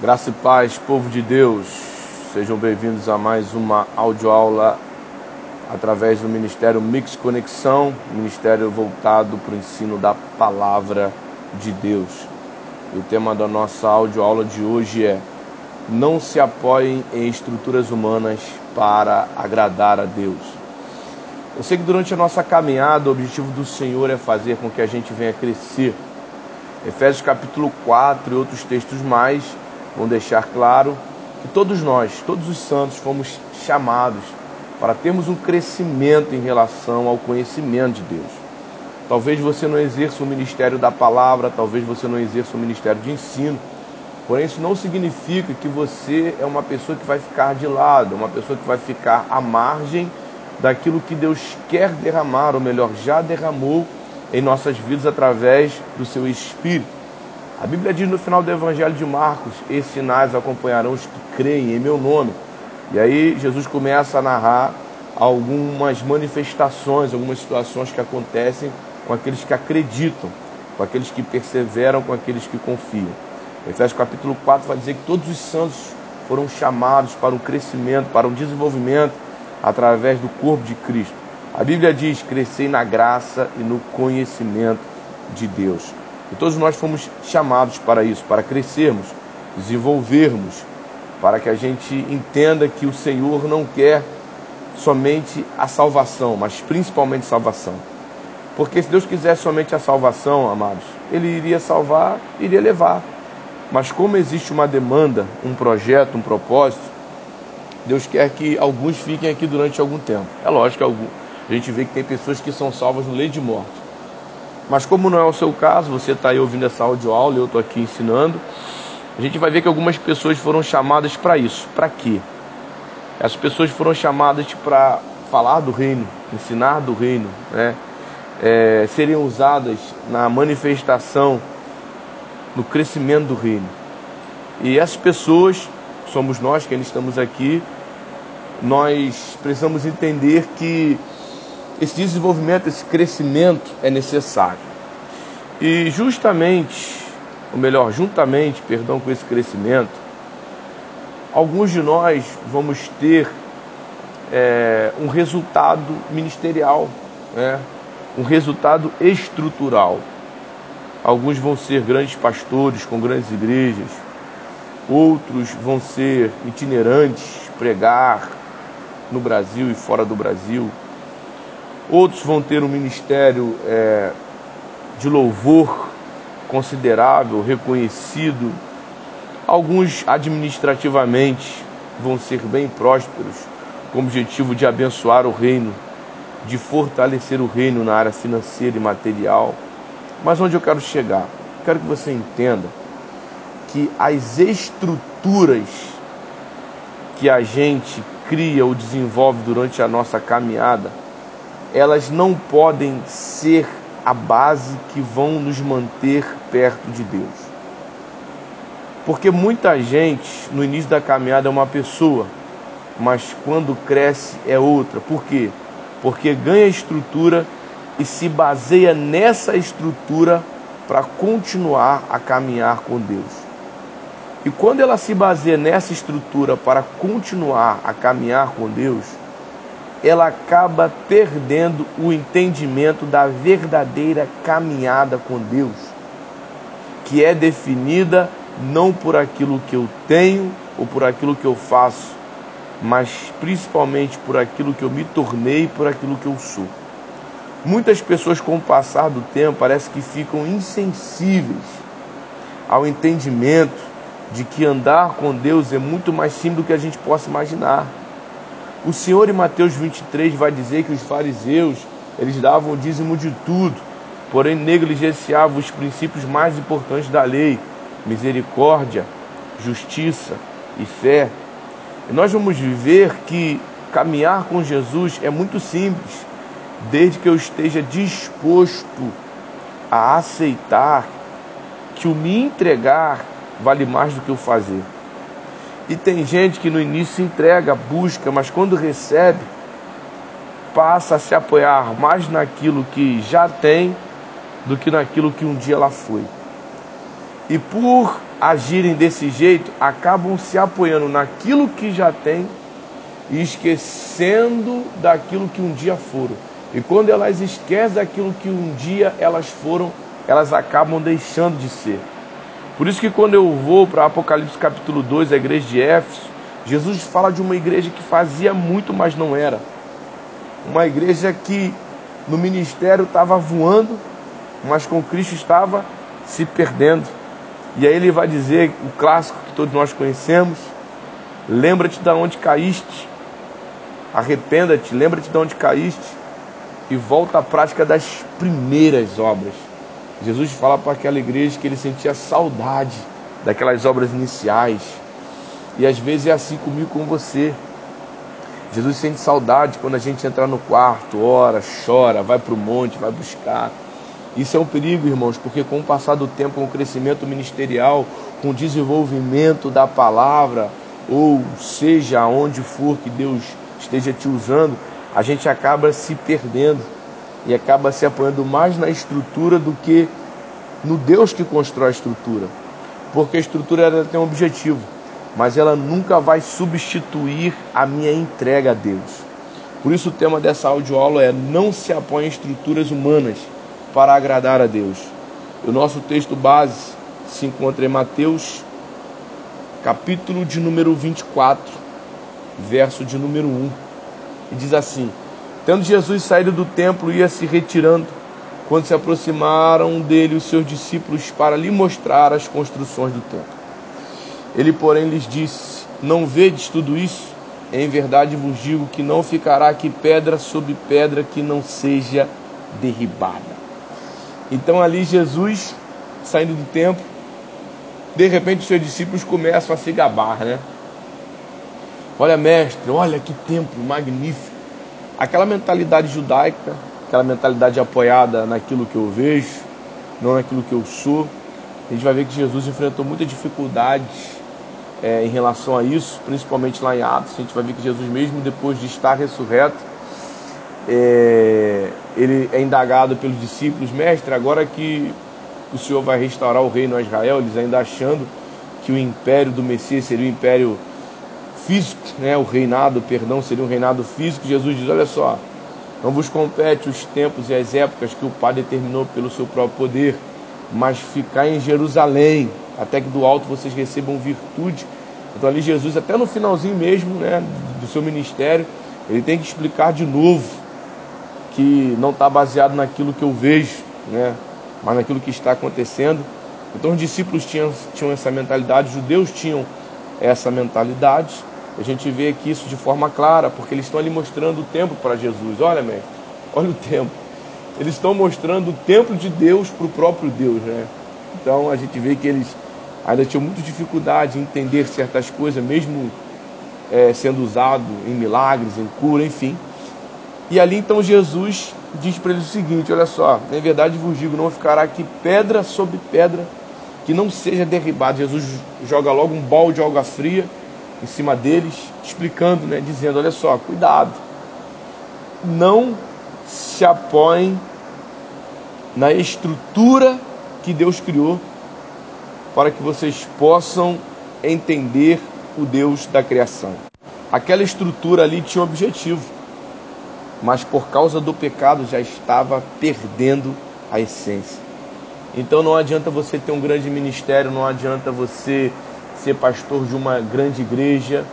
Graça e paz, povo de Deus, sejam bem-vindos a mais uma audioaula através do Ministério Mix Conexão, ministério voltado para o ensino da palavra de Deus. E o tema da nossa audioaula de hoje é: Não se apoiem em estruturas humanas para agradar a Deus. Eu sei que durante a nossa caminhada o objetivo do Senhor é fazer com que a gente venha crescer. Efésios capítulo 4 e outros textos mais vão deixar claro que todos nós, todos os santos, fomos chamados para termos um crescimento em relação ao conhecimento de Deus. Talvez você não exerça o ministério da palavra, talvez você não exerça o ministério de ensino, porém isso não significa que você é uma pessoa que vai ficar de lado, uma pessoa que vai ficar à margem daquilo que Deus quer derramar, ou melhor, já derramou em nossas vidas através do seu Espírito. A Bíblia diz no final do Evangelho de Marcos: Esses sinais acompanharão os que creem em meu nome. E aí Jesus começa a narrar algumas manifestações, algumas situações que acontecem com aqueles que acreditam, com aqueles que perseveram, com aqueles que confiam. Efésios capítulo 4 vai dizer que todos os santos foram chamados para um crescimento, para um desenvolvimento através do corpo de Cristo. A Bíblia diz: crescei na graça e no conhecimento de Deus. E todos nós fomos chamados para isso, para crescermos, desenvolvermos, para que a gente entenda que o Senhor não quer somente a salvação, mas principalmente salvação. Porque se Deus quisesse somente a salvação, amados, Ele iria salvar, iria levar. Mas como existe uma demanda, um projeto, um propósito, Deus quer que alguns fiquem aqui durante algum tempo. É lógico que a gente vê que tem pessoas que são salvas no leito de morte. Mas como não é o seu caso, você está aí ouvindo essa audioaula eu estou aqui ensinando, a gente vai ver que algumas pessoas foram chamadas para isso. Para quê? As pessoas foram chamadas para falar do reino, ensinar do reino, né? É, seriam usadas na manifestação, no crescimento do reino. E essas pessoas, somos nós que ainda estamos aqui, nós precisamos entender que esse desenvolvimento, esse crescimento é necessário. E justamente, ou melhor, juntamente, perdão, com esse crescimento, alguns de nós vamos ter é, um resultado ministerial, né? um resultado estrutural. Alguns vão ser grandes pastores com grandes igrejas, outros vão ser itinerantes, pregar no Brasil e fora do Brasil Outros vão ter um ministério é, de louvor considerável, reconhecido. Alguns administrativamente vão ser bem prósperos, com o objetivo de abençoar o reino, de fortalecer o reino na área financeira e material. Mas onde eu quero chegar? Quero que você entenda que as estruturas que a gente cria ou desenvolve durante a nossa caminhada elas não podem ser a base que vão nos manter perto de Deus. Porque muita gente no início da caminhada é uma pessoa, mas quando cresce é outra. Por quê? Porque ganha estrutura e se baseia nessa estrutura para continuar a caminhar com Deus. E quando ela se baseia nessa estrutura para continuar a caminhar com Deus, ela acaba perdendo o entendimento da verdadeira caminhada com Deus, que é definida não por aquilo que eu tenho ou por aquilo que eu faço, mas principalmente por aquilo que eu me tornei, por aquilo que eu sou. Muitas pessoas, com o passar do tempo, parece que ficam insensíveis ao entendimento de que andar com Deus é muito mais simples do que a gente possa imaginar. O Senhor em Mateus 23 vai dizer que os fariseus, eles davam o dízimo de tudo, porém negligenciavam os princípios mais importantes da lei, misericórdia, justiça e fé. E nós vamos ver que caminhar com Jesus é muito simples, desde que eu esteja disposto a aceitar que o me entregar vale mais do que o fazer. E tem gente que no início se entrega, busca, mas quando recebe, passa a se apoiar mais naquilo que já tem do que naquilo que um dia ela foi. E por agirem desse jeito, acabam se apoiando naquilo que já tem e esquecendo daquilo que um dia foram. E quando elas esquecem daquilo que um dia elas foram, elas acabam deixando de ser. Por isso que quando eu vou para Apocalipse capítulo 2, a igreja de Éfeso, Jesus fala de uma igreja que fazia muito, mas não era. Uma igreja que no ministério estava voando, mas com Cristo estava se perdendo. E aí ele vai dizer o clássico que todos nós conhecemos: lembra-te de onde caíste, arrependa-te, lembra-te de onde caíste e volta à prática das primeiras obras. Jesus fala para aquela igreja que ele sentia saudade daquelas obras iniciais. E às vezes é assim comigo com você. Jesus sente saudade quando a gente entra no quarto, ora, chora, vai para o monte, vai buscar. Isso é um perigo, irmãos, porque com o passar do tempo, com o crescimento ministerial, com o desenvolvimento da palavra, ou seja, aonde for que Deus esteja te usando, a gente acaba se perdendo e acaba se apoiando mais na estrutura do que no Deus que constrói a estrutura. Porque a estrutura ela tem um objetivo, mas ela nunca vai substituir a minha entrega a Deus. Por isso o tema dessa audioaula é não se apoie em estruturas humanas para agradar a Deus. O nosso texto base se encontra em Mateus, capítulo de número 24, verso de número 1. E diz assim: Tendo Jesus saído do templo, ia se retirando, quando se aproximaram dele os seus discípulos para lhe mostrar as construções do templo. Ele, porém, lhes disse: Não vedes tudo isso? Em verdade vos digo que não ficará aqui pedra sobre pedra que não seja derribada. Então, ali, Jesus, saindo do templo, de repente os seus discípulos começam a se gabar, né? Olha, mestre, olha que templo magnífico. Aquela mentalidade judaica, aquela mentalidade apoiada naquilo que eu vejo, não naquilo que eu sou. A gente vai ver que Jesus enfrentou muitas dificuldades é, em relação a isso, principalmente lá em Atos. A gente vai ver que Jesus, mesmo depois de estar ressurreto, é, ele é indagado pelos discípulos, mestre, agora que o Senhor vai restaurar o reino a Israel, eles ainda achando que o império do Messias seria o império físico, né, o reinado, perdão, seria um reinado físico. Jesus diz: Olha só, não vos compete os tempos e as épocas que o Pai determinou pelo seu próprio poder, mas ficar em Jerusalém, até que do alto vocês recebam virtude. Então, ali, Jesus, até no finalzinho mesmo né, do seu ministério, ele tem que explicar de novo que não está baseado naquilo que eu vejo, né, mas naquilo que está acontecendo. Então, os discípulos tinham, tinham essa mentalidade, os judeus tinham essa mentalidade. A gente vê aqui isso de forma clara, porque eles estão ali mostrando o templo para Jesus. Olha, mestre, olha o templo. Eles estão mostrando o templo de Deus para o próprio Deus, né? Então a gente vê que eles ainda tinham muita dificuldade em entender certas coisas, mesmo é, sendo usado em milagres, em cura, enfim. E ali então Jesus diz para eles o seguinte: olha só, na verdade vos digo, não ficará aqui pedra sobre pedra que não seja derribada. Jesus joga logo um balde de água fria em cima deles, explicando, né, dizendo: olha só, cuidado, não se apoiem na estrutura que Deus criou para que vocês possam entender o Deus da criação. Aquela estrutura ali tinha um objetivo, mas por causa do pecado já estava perdendo a essência. Então não adianta você ter um grande ministério, não adianta você ser pastor de uma grande igreja,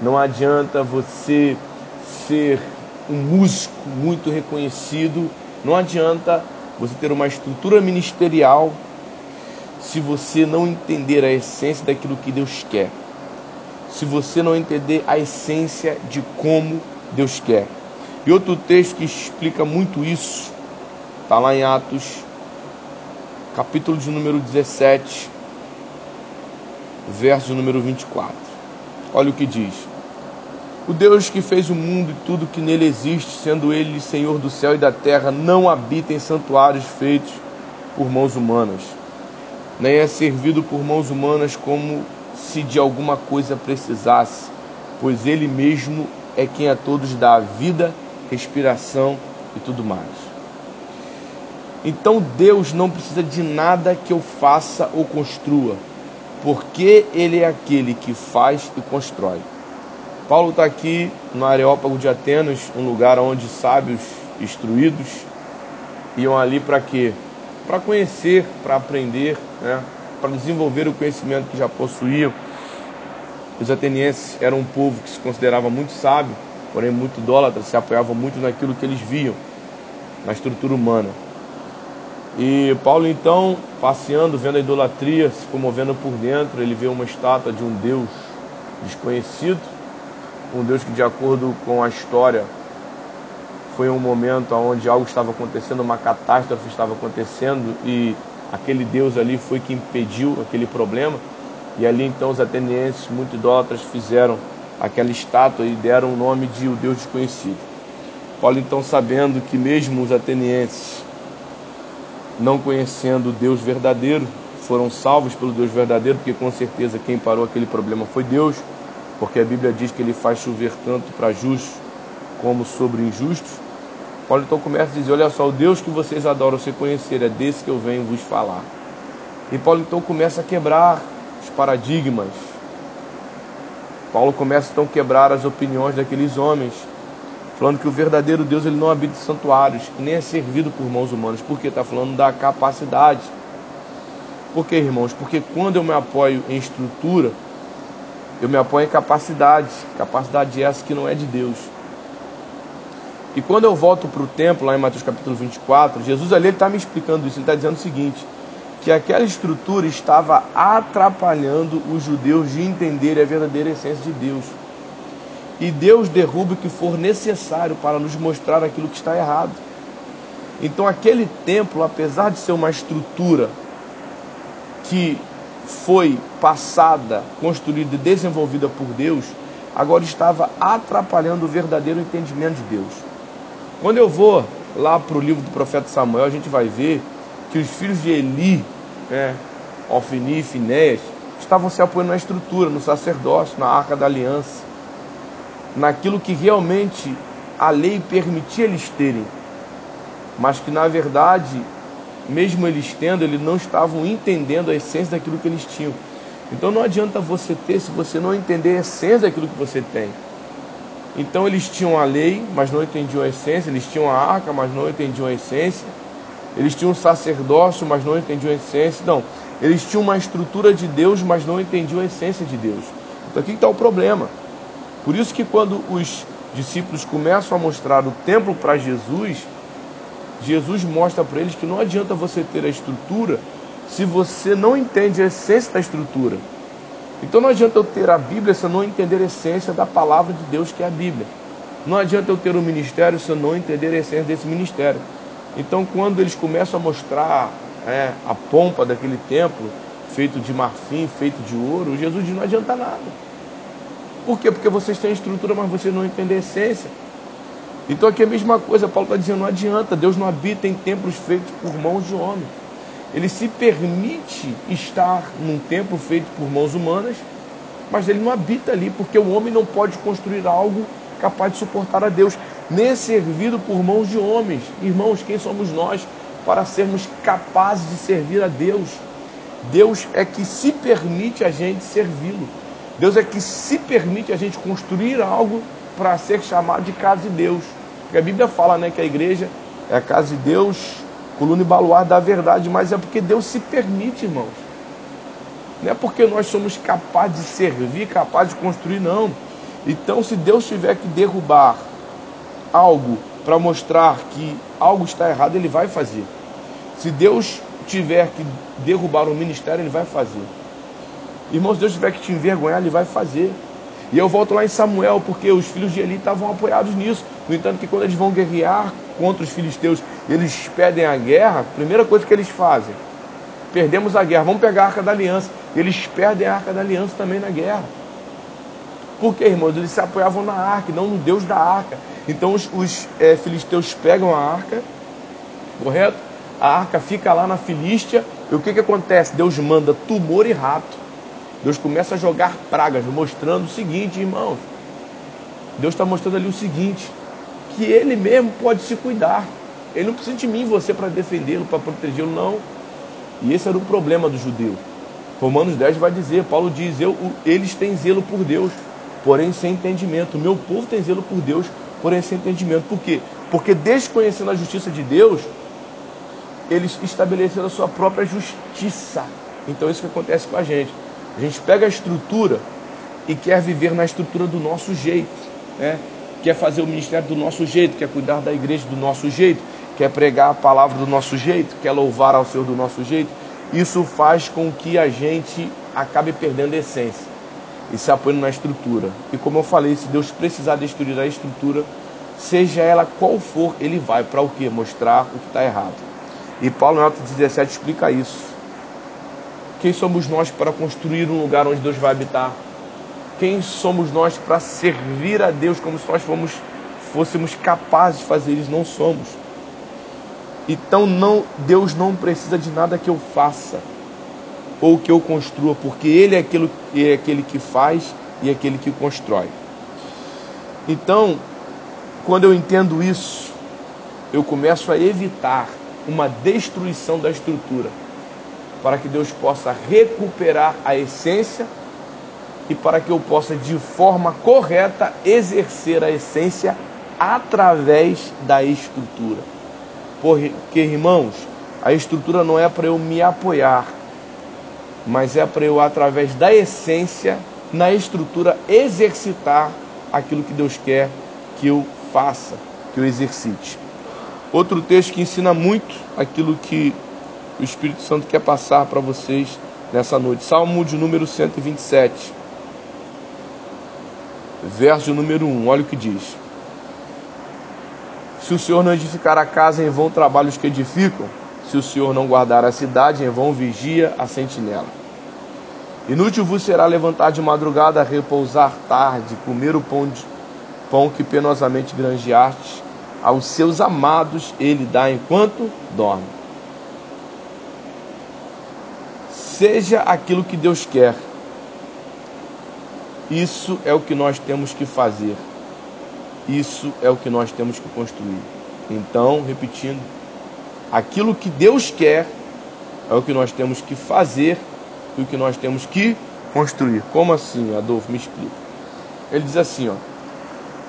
não adianta você ser um músico muito reconhecido, não adianta você ter uma estrutura ministerial se você não entender a essência daquilo que Deus quer. Se você não entender a essência de como Deus quer. E outro texto que explica muito isso está lá em Atos, capítulo de número 17, verso número 24. Olha o que diz: O Deus que fez o mundo e tudo que nele existe, sendo ele Senhor do céu e da terra, não habita em santuários feitos por mãos humanas, nem é servido por mãos humanas como se de alguma coisa precisasse, pois ele mesmo é quem a todos dá vida, respiração e tudo mais. Então Deus não precisa de nada que eu faça ou construa porque ele é aquele que faz e constrói. Paulo está aqui no Areópago de Atenas, um lugar onde sábios instruídos iam ali para quê? Para conhecer, para aprender, né? para desenvolver o conhecimento que já possuíam. Os atenienses eram um povo que se considerava muito sábio, porém muito idólatra, se apoiavam muito naquilo que eles viam, na estrutura humana. E Paulo então, passeando, vendo a idolatria, se comovendo por dentro, ele vê uma estátua de um Deus desconhecido, um Deus que de acordo com a história foi um momento onde algo estava acontecendo, uma catástrofe estava acontecendo e aquele Deus ali foi que impediu aquele problema. E ali então os atenienses, muito idólatras, fizeram aquela estátua e deram o nome de o Deus desconhecido. Paulo então sabendo que mesmo os atenienses não conhecendo o Deus verdadeiro, foram salvos pelo Deus verdadeiro, porque com certeza quem parou aquele problema foi Deus, porque a Bíblia diz que ele faz chover tanto para justos como sobre injustos. Paulo então começa a dizer: Olha só, o Deus que vocês adoram se conhecer, é desse que eu venho vos falar. E Paulo então começa a quebrar os paradigmas. Paulo começa então a quebrar as opiniões daqueles homens falando que o verdadeiro Deus ele não habita em santuários, nem é servido por mãos humanas, porque está falando da capacidade. Por que, irmãos? Porque quando eu me apoio em estrutura, eu me apoio em capacidade, capacidade essa que não é de Deus. E quando eu volto para o templo, lá em Mateus capítulo 24, Jesus ali está me explicando isso, ele está dizendo o seguinte, que aquela estrutura estava atrapalhando os judeus de entender a verdadeira essência de Deus e Deus derruba o que for necessário para nos mostrar aquilo que está errado. Então, aquele templo, apesar de ser uma estrutura que foi passada, construída e desenvolvida por Deus, agora estava atrapalhando o verdadeiro entendimento de Deus. Quando eu vou lá para o livro do profeta Samuel, a gente vai ver que os filhos de Eli, né, Ofni e Finéias, estavam se apoiando na estrutura, no sacerdócio, na arca da aliança naquilo que realmente a lei permitia eles terem, mas que na verdade, mesmo eles tendo, eles não estavam entendendo a essência daquilo que eles tinham. Então não adianta você ter se você não entender a essência daquilo que você tem. Então eles tinham a lei, mas não entendiam a essência, eles tinham a arca, mas não entendiam a essência. Eles tinham um sacerdócio, mas não entendiam a essência. Não, eles tinham uma estrutura de Deus, mas não entendiam a essência de Deus. Então aqui está o problema. Por isso que quando os discípulos começam a mostrar o templo para Jesus, Jesus mostra para eles que não adianta você ter a estrutura se você não entende a essência da estrutura. Então não adianta eu ter a Bíblia se eu não entender a essência da palavra de Deus que é a Bíblia. Não adianta eu ter um ministério se eu não entender a essência desse ministério. Então quando eles começam a mostrar é, a pompa daquele templo, feito de marfim, feito de ouro, Jesus diz, não adianta nada. Por quê? Porque vocês têm estrutura, mas vocês não entendem a essência. Então aqui é a mesma coisa, Paulo está dizendo, não adianta, Deus não habita em templos feitos por mãos de homem. Ele se permite estar num templo feito por mãos humanas, mas ele não habita ali, porque o homem não pode construir algo capaz de suportar a Deus, nem servido por mãos de homens. Irmãos, quem somos nós para sermos capazes de servir a Deus? Deus é que se permite a gente servi-lo. Deus é que se permite a gente construir algo para ser chamado de casa de Deus. Porque a Bíblia fala né, que a igreja é a casa de Deus, coluna e baluarte da verdade, mas é porque Deus se permite, irmãos. Não é porque nós somos capazes de servir, capazes de construir, não. Então, se Deus tiver que derrubar algo para mostrar que algo está errado, Ele vai fazer. Se Deus tiver que derrubar um ministério, Ele vai fazer. Irmãos, Deus tiver que te envergonhar, Ele vai fazer. E eu volto lá em Samuel, porque os filhos de Eli estavam apoiados nisso. No entanto, que quando eles vão guerrear contra os filisteus, eles pedem a guerra, a primeira coisa que eles fazem, perdemos a guerra, vamos pegar a arca da aliança. Eles perdem a arca da aliança também na guerra. Por quê, irmãos? Eles se apoiavam na arca, não no Deus da arca. Então os, os é, filisteus pegam a arca, correto? A arca fica lá na Filístia, e o que, que acontece? Deus manda tumor e rato Deus começa a jogar pragas, mostrando o seguinte, irmãos. Deus está mostrando ali o seguinte: que Ele mesmo pode se cuidar. Ele não precisa de mim e você para defendê-lo, para protegê-lo, não. E esse era o problema do judeu. Romanos 10 vai dizer, Paulo diz, eu, eles têm zelo por Deus, porém sem entendimento. O meu povo tem zelo por Deus, porém sem entendimento. Por quê? Porque desconhecendo a justiça de Deus, eles estabeleceram a sua própria justiça. Então isso que acontece com a gente. A gente pega a estrutura e quer viver na estrutura do nosso jeito, né? Quer fazer o ministério do nosso jeito, quer cuidar da igreja do nosso jeito, quer pregar a palavra do nosso jeito, quer louvar ao Senhor do nosso jeito. Isso faz com que a gente acabe perdendo a essência e se apoiando na estrutura. E como eu falei, se Deus precisar destruir a estrutura, seja ela qual for, ele vai para o que? Mostrar o que está errado. E Paulo, no Atos 17, explica isso. Quem somos nós para construir um lugar onde Deus vai habitar? Quem somos nós para servir a Deus como se nós fomos, fôssemos capazes de fazer isso? Não somos. Então não, Deus não precisa de nada que eu faça ou que eu construa, porque Ele é, aquilo, é aquele que faz e é aquele que constrói. Então, quando eu entendo isso, eu começo a evitar uma destruição da estrutura, para que Deus possa recuperar a essência e para que eu possa, de forma correta, exercer a essência através da estrutura. Porque, irmãos, a estrutura não é para eu me apoiar, mas é para eu, através da essência, na estrutura, exercitar aquilo que Deus quer que eu faça, que eu exercite. Outro texto que ensina muito aquilo que o Espírito Santo quer passar para vocês nessa noite. Salmo de número 127, verso número 1. Olha o que diz. Se o Senhor não edificar a casa, em vão trabalhos que edificam. Se o Senhor não guardar a cidade, em vão vigia a sentinela. Inútil vos será levantar de madrugada, repousar tarde, comer o pão, de, pão que penosamente granjeaste. Aos seus amados ele dá enquanto dorme. Seja aquilo que Deus quer. Isso é o que nós temos que fazer. Isso é o que nós temos que construir. Então, repetindo, aquilo que Deus quer é o que nós temos que fazer e o que nós temos que construir. Como assim, Adolfo? Me explica. Ele diz assim, ó: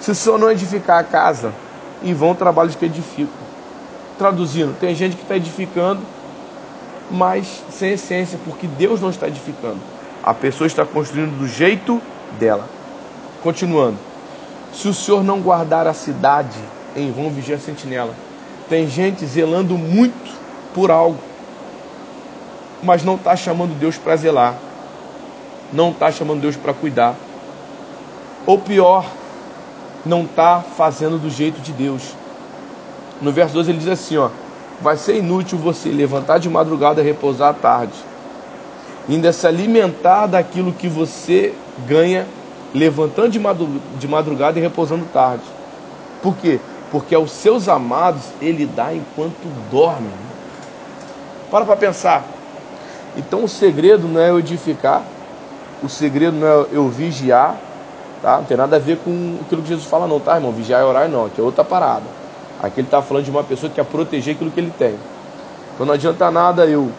Se o Senhor não edificar a casa, em vão trabalhos que edificam. Traduzindo, tem gente que está edificando, mas sem essência, porque Deus não está edificando. A pessoa está construindo do jeito dela. Continuando. Se o Senhor não guardar a cidade, em vão vigia a sentinela. Tem gente zelando muito por algo mas não está chamando Deus para zelar, não está chamando Deus para cuidar. Ou pior, não está fazendo do jeito de Deus. No verso 12 ele diz assim: ó, vai ser inútil você levantar de madrugada e repousar à tarde, ainda se alimentar daquilo que você ganha levantando de madrugada e repousando tarde. Por quê? Porque aos seus amados ele dá enquanto dorme. Para para pensar. Então o segredo não é eu edificar, o segredo não é eu vigiar, tá? Não tem nada a ver com aquilo que Jesus fala, não, tá, irmão? Vigiar e orar não, que é outra parada. Aqui ele está falando de uma pessoa que quer proteger aquilo que ele tem. Então não adianta nada eu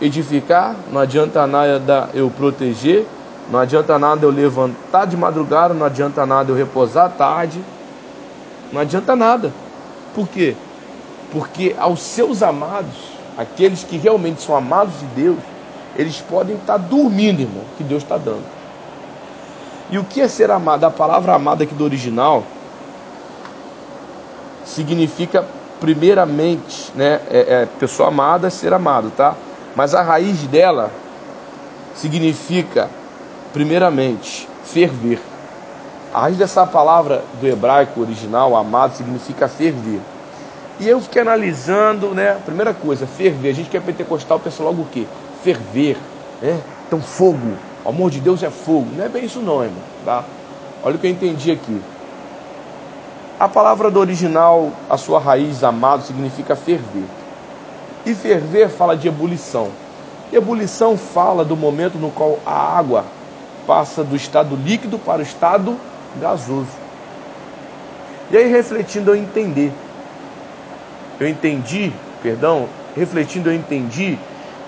edificar, não adianta nada eu proteger, não adianta nada eu levantar de madrugada, não adianta nada eu repousar à tarde, não adianta nada. Por quê? Porque aos seus amados aqueles que realmente são amados de Deus, eles podem estar dormindo, irmão, que Deus está dando. E o que é ser amado? A palavra amada aqui do original significa primeiramente, né? É, é pessoa amada, ser amado, tá? Mas a raiz dela significa primeiramente ferver. A raiz dessa palavra do hebraico original, amado, significa ferver. E eu fiquei analisando, né? Primeira coisa, ferver. A gente quer pentecostal, pensa logo o quê? Ferver, né? Então, fogo. O amor de Deus é fogo. Não é bem isso não, irmão, tá? Olha o que eu entendi aqui. A palavra do original, a sua raiz, amado, significa ferver. E ferver fala de ebulição. Ebulição fala do momento no qual a água passa do estado líquido para o estado gasoso. E aí, refletindo, eu entender eu entendi, perdão, refletindo, eu entendi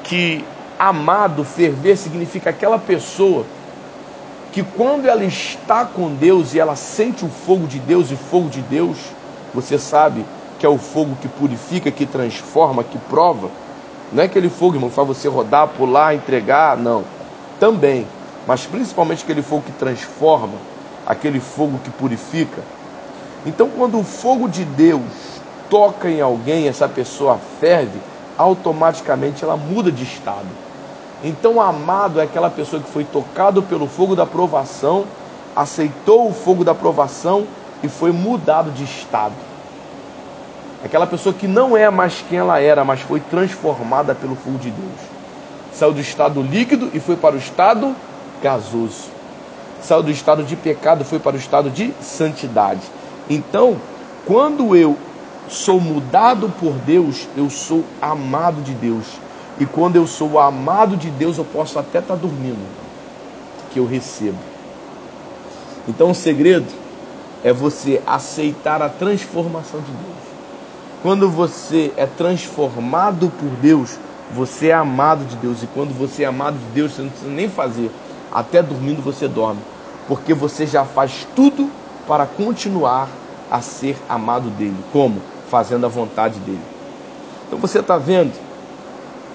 que amado, ferver, significa aquela pessoa que quando ela está com Deus e ela sente o fogo de Deus e fogo de Deus, você sabe que é o fogo que purifica, que transforma, que prova. Não é aquele fogo, irmão, que faz você rodar, pular, entregar, não. Também, mas principalmente aquele fogo que transforma, aquele fogo que purifica. Então, quando o fogo de Deus toca em alguém, essa pessoa ferve, automaticamente ela muda de estado. Então, amado é aquela pessoa que foi tocado pelo fogo da provação, aceitou o fogo da provação e foi mudado de estado. Aquela pessoa que não é mais quem ela era, mas foi transformada pelo fogo de Deus. Saiu do estado líquido e foi para o estado gasoso. Saiu do estado de pecado e foi para o estado de santidade. Então, quando eu sou mudado por Deus, eu sou amado de Deus. E quando eu sou amado de Deus, eu posso até estar tá dormindo, que eu recebo. Então o segredo é você aceitar a transformação de Deus. Quando você é transformado por Deus, você é amado de Deus. E quando você é amado de Deus, você não precisa nem fazer. Até dormindo você dorme. Porque você já faz tudo para continuar a ser amado dele. Como? Fazendo a vontade dele. Então você está vendo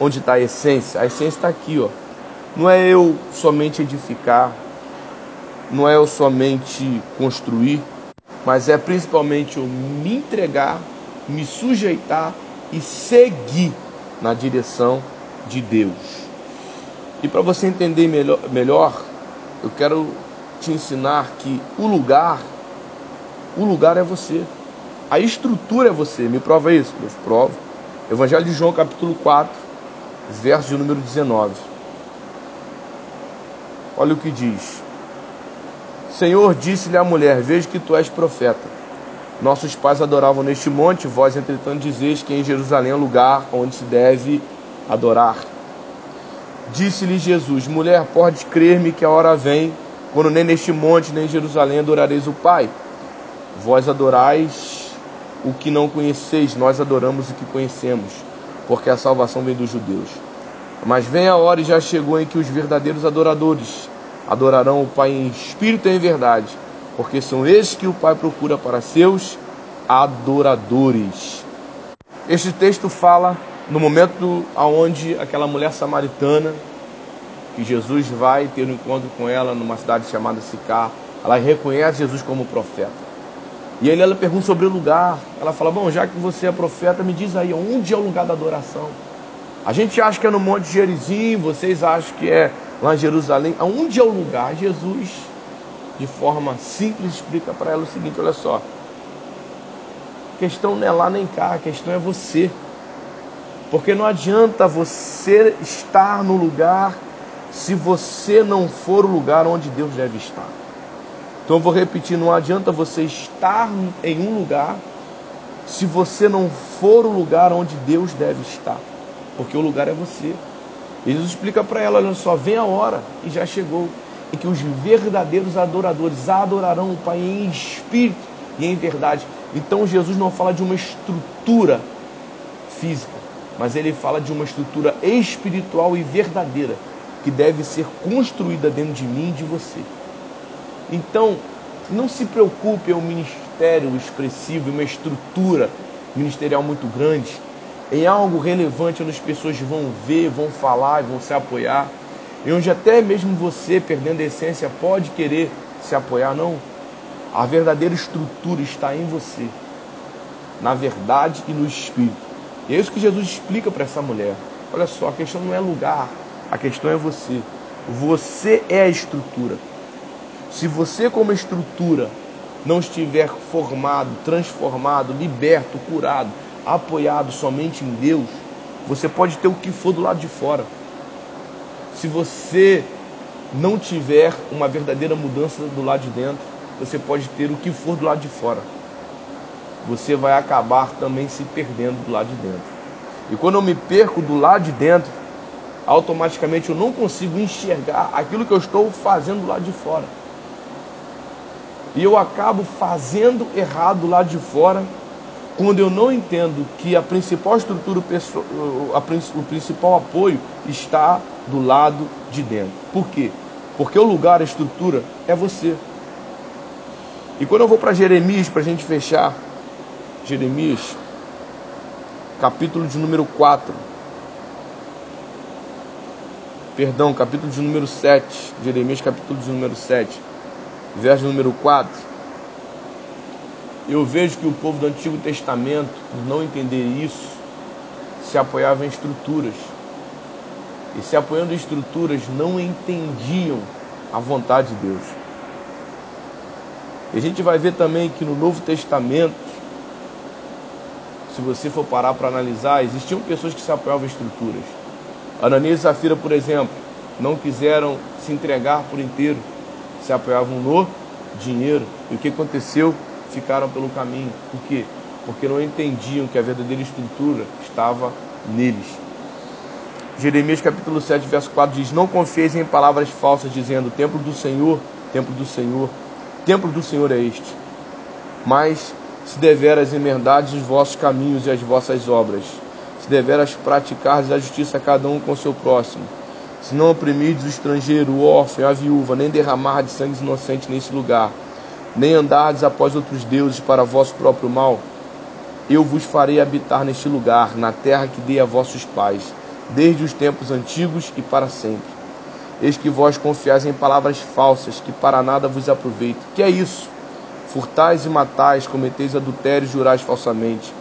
onde está a essência? A essência está aqui, ó. Não é eu somente edificar, não é eu somente construir, mas é principalmente eu me entregar me sujeitar e seguir na direção de Deus. E para você entender melhor, melhor, eu quero te ensinar que o lugar, o lugar é você. A estrutura é você. Me prova isso? Eu provo. Evangelho de João, capítulo 4, verso de número 19. Olha o que diz. Senhor disse-lhe à mulher: Vejo que tu és profeta. Nossos pais adoravam neste monte, vós, entretanto, dizeis que em Jerusalém é lugar onde se deve adorar. Disse-lhe Jesus: Mulher, pode crer-me que a hora vem, quando nem neste monte, nem em Jerusalém adorareis o Pai. Vós adorais o que não conheceis, nós adoramos o que conhecemos, porque a salvação vem dos judeus. Mas vem a hora e já chegou em que os verdadeiros adoradores adorarão o Pai em espírito e em verdade porque são estes que o Pai procura para seus adoradores. Este texto fala no momento aonde aquela mulher samaritana que Jesus vai ter um encontro com ela numa cidade chamada Sicar, ela reconhece Jesus como profeta. E aí ela pergunta sobre o lugar. Ela fala: Bom, já que você é profeta, me diz aí onde é o lugar da adoração. A gente acha que é no Monte Gerizim, vocês acham que é lá em Jerusalém. Aonde é o lugar? Jesus de forma simples, explica para ela o seguinte: olha só, a questão não é lá nem cá, a questão é você. Porque não adianta você estar no lugar se você não for o lugar onde Deus deve estar. Então eu vou repetir: não adianta você estar em um lugar se você não for o lugar onde Deus deve estar. Porque o lugar é você. Jesus explica para ela: olha só, vem a hora e já chegou em que os verdadeiros adoradores adorarão o Pai em espírito e em verdade. Então Jesus não fala de uma estrutura física, mas ele fala de uma estrutura espiritual e verdadeira que deve ser construída dentro de mim e de você. Então, não se preocupe, é um ministério expressivo, uma estrutura ministerial muito grande, em algo relevante onde as pessoas vão ver, vão falar e vão se apoiar e onde até mesmo você, perdendo a essência, pode querer se apoiar, não. A verdadeira estrutura está em você, na verdade e no espírito. E é isso que Jesus explica para essa mulher. Olha só, a questão não é lugar, a questão é você. Você é a estrutura. Se você, como estrutura, não estiver formado, transformado, liberto, curado, apoiado somente em Deus, você pode ter o que for do lado de fora se você não tiver uma verdadeira mudança do lado de dentro, você pode ter o que for do lado de fora. Você vai acabar também se perdendo do lado de dentro. E quando eu me perco do lado de dentro, automaticamente eu não consigo enxergar aquilo que eu estou fazendo do lado de fora. E eu acabo fazendo errado do lado de fora quando eu não entendo que a principal estrutura, o principal apoio está do lado de dentro. Por quê? Porque o lugar, a estrutura é você. E quando eu vou para Jeremias, para a gente fechar, Jeremias, capítulo de número 4. Perdão, capítulo de número 7. Jeremias, capítulo de número 7, verso número 4 eu vejo que o povo do Antigo Testamento, por não entender isso, se apoiava em estruturas. E se apoiando em estruturas, não entendiam a vontade de Deus. E a gente vai ver também que no Novo Testamento, se você for parar para analisar, existiam pessoas que se apoiavam em estruturas. Ananias e Safira, por exemplo, não quiseram se entregar por inteiro, se apoiavam no dinheiro. E o que aconteceu? ficaram pelo caminho. Por quê? Porque não entendiam que a verdadeira estrutura estava neles. Jeremias capítulo 7, verso 4 diz: Não confieis em palavras falsas, dizendo: Templo do Senhor, templo do Senhor, templo do Senhor é este. Mas se deveras emendardes os vossos caminhos e as vossas obras, se deveras praticardes a justiça a cada um com seu próximo, se não oprimirdes o estrangeiro, o órfão, a viúva, nem derramardes sangue inocente nesse lugar, nem andardes após outros deuses para vosso próprio mal, eu vos farei habitar neste lugar, na terra que dei a vossos pais, desde os tempos antigos e para sempre. Eis que vós confiais em palavras falsas, que para nada vos aproveitam. Que é isso? Furtais e matais, cometeis adultério e jurais falsamente.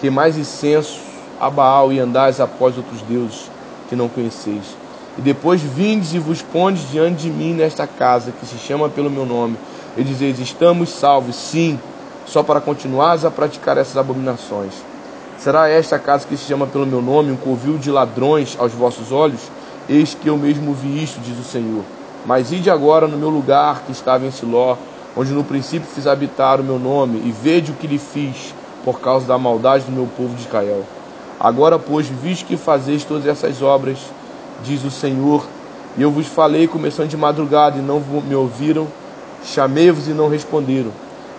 Queimais incenso a Baal e andais após outros deuses que não conheceis. E depois vindes e vos pondes diante de mim nesta casa, que se chama pelo meu nome, e dizeis: Estamos salvos, sim, só para continuares a praticar essas abominações. Será esta casa que se chama pelo meu nome um covil de ladrões aos vossos olhos? Eis que eu mesmo vi isto, diz o Senhor. Mas ide agora no meu lugar que estava em Siló, onde no princípio fiz habitar o meu nome, e vede o que lhe fiz por causa da maldade do meu povo de Israel. Agora, pois, visto que fazeis todas essas obras, diz o Senhor, e eu vos falei começando de madrugada e não me ouviram, Chamei-vos e não responderam.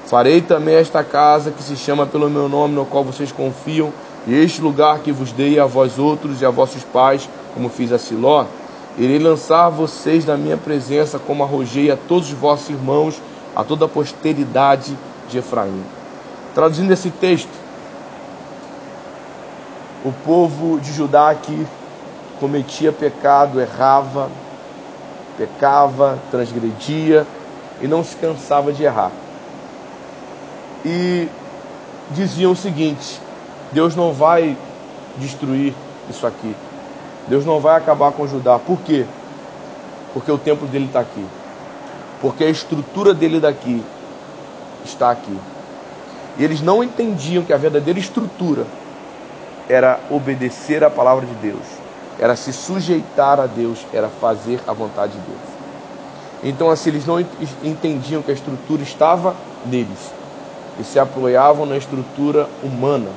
Farei também esta casa que se chama pelo meu nome, no qual vocês confiam, e este lugar que vos dei a vós outros e a vossos pais, como fiz a Siló. Irei lançar vocês da minha presença, como arrojei a todos os vossos irmãos, a toda a posteridade de Efraim. Traduzindo esse texto, o povo de Judá que cometia pecado, errava, pecava, transgredia, e não se cansava de errar. E diziam o seguinte: Deus não vai destruir isso aqui. Deus não vai acabar com Judá. Por quê? Porque o templo dele está aqui. Porque a estrutura dele daqui está aqui. E eles não entendiam que a verdadeira estrutura era obedecer à palavra de Deus, era se sujeitar a Deus, era fazer a vontade de Deus. Então, assim, eles não entendiam que a estrutura estava neles e se apoiavam na estrutura humana,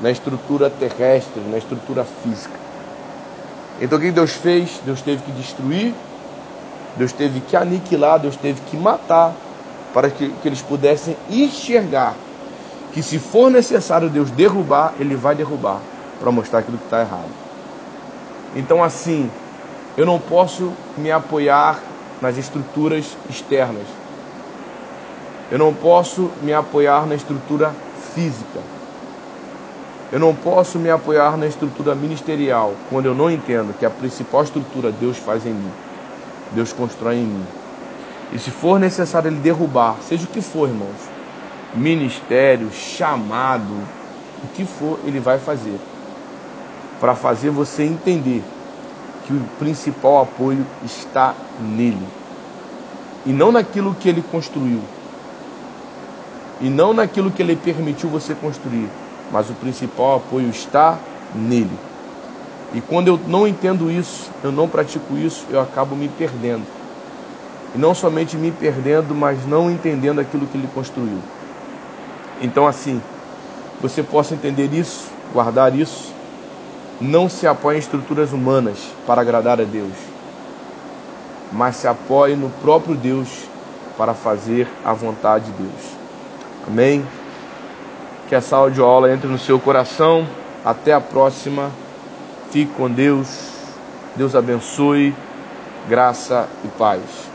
na estrutura terrestre, na estrutura física. Então, o que Deus fez? Deus teve que destruir, Deus teve que aniquilar, Deus teve que matar, para que, que eles pudessem enxergar que, se for necessário Deus derrubar, Ele vai derrubar, para mostrar aquilo que está errado. Então, assim, eu não posso me apoiar nas estruturas externas. Eu não posso me apoiar na estrutura física. Eu não posso me apoiar na estrutura ministerial quando eu não entendo que a principal estrutura Deus faz em mim. Deus constrói em mim. E se for necessário ele derrubar, seja o que for, irmãos, ministério, chamado, o que for, ele vai fazer. Para fazer você entender que o principal apoio está nele. E não naquilo que ele construiu. E não naquilo que ele permitiu você construir. Mas o principal apoio está nele. E quando eu não entendo isso, eu não pratico isso, eu acabo me perdendo. E não somente me perdendo, mas não entendendo aquilo que ele construiu. Então, assim, você possa entender isso, guardar isso, não se apoie em estruturas humanas para agradar a Deus, mas se apoie no próprio Deus para fazer a vontade de Deus. Amém? que essa audioaula entre no seu coração. Até a próxima. Fique com Deus. Deus abençoe. Graça e paz.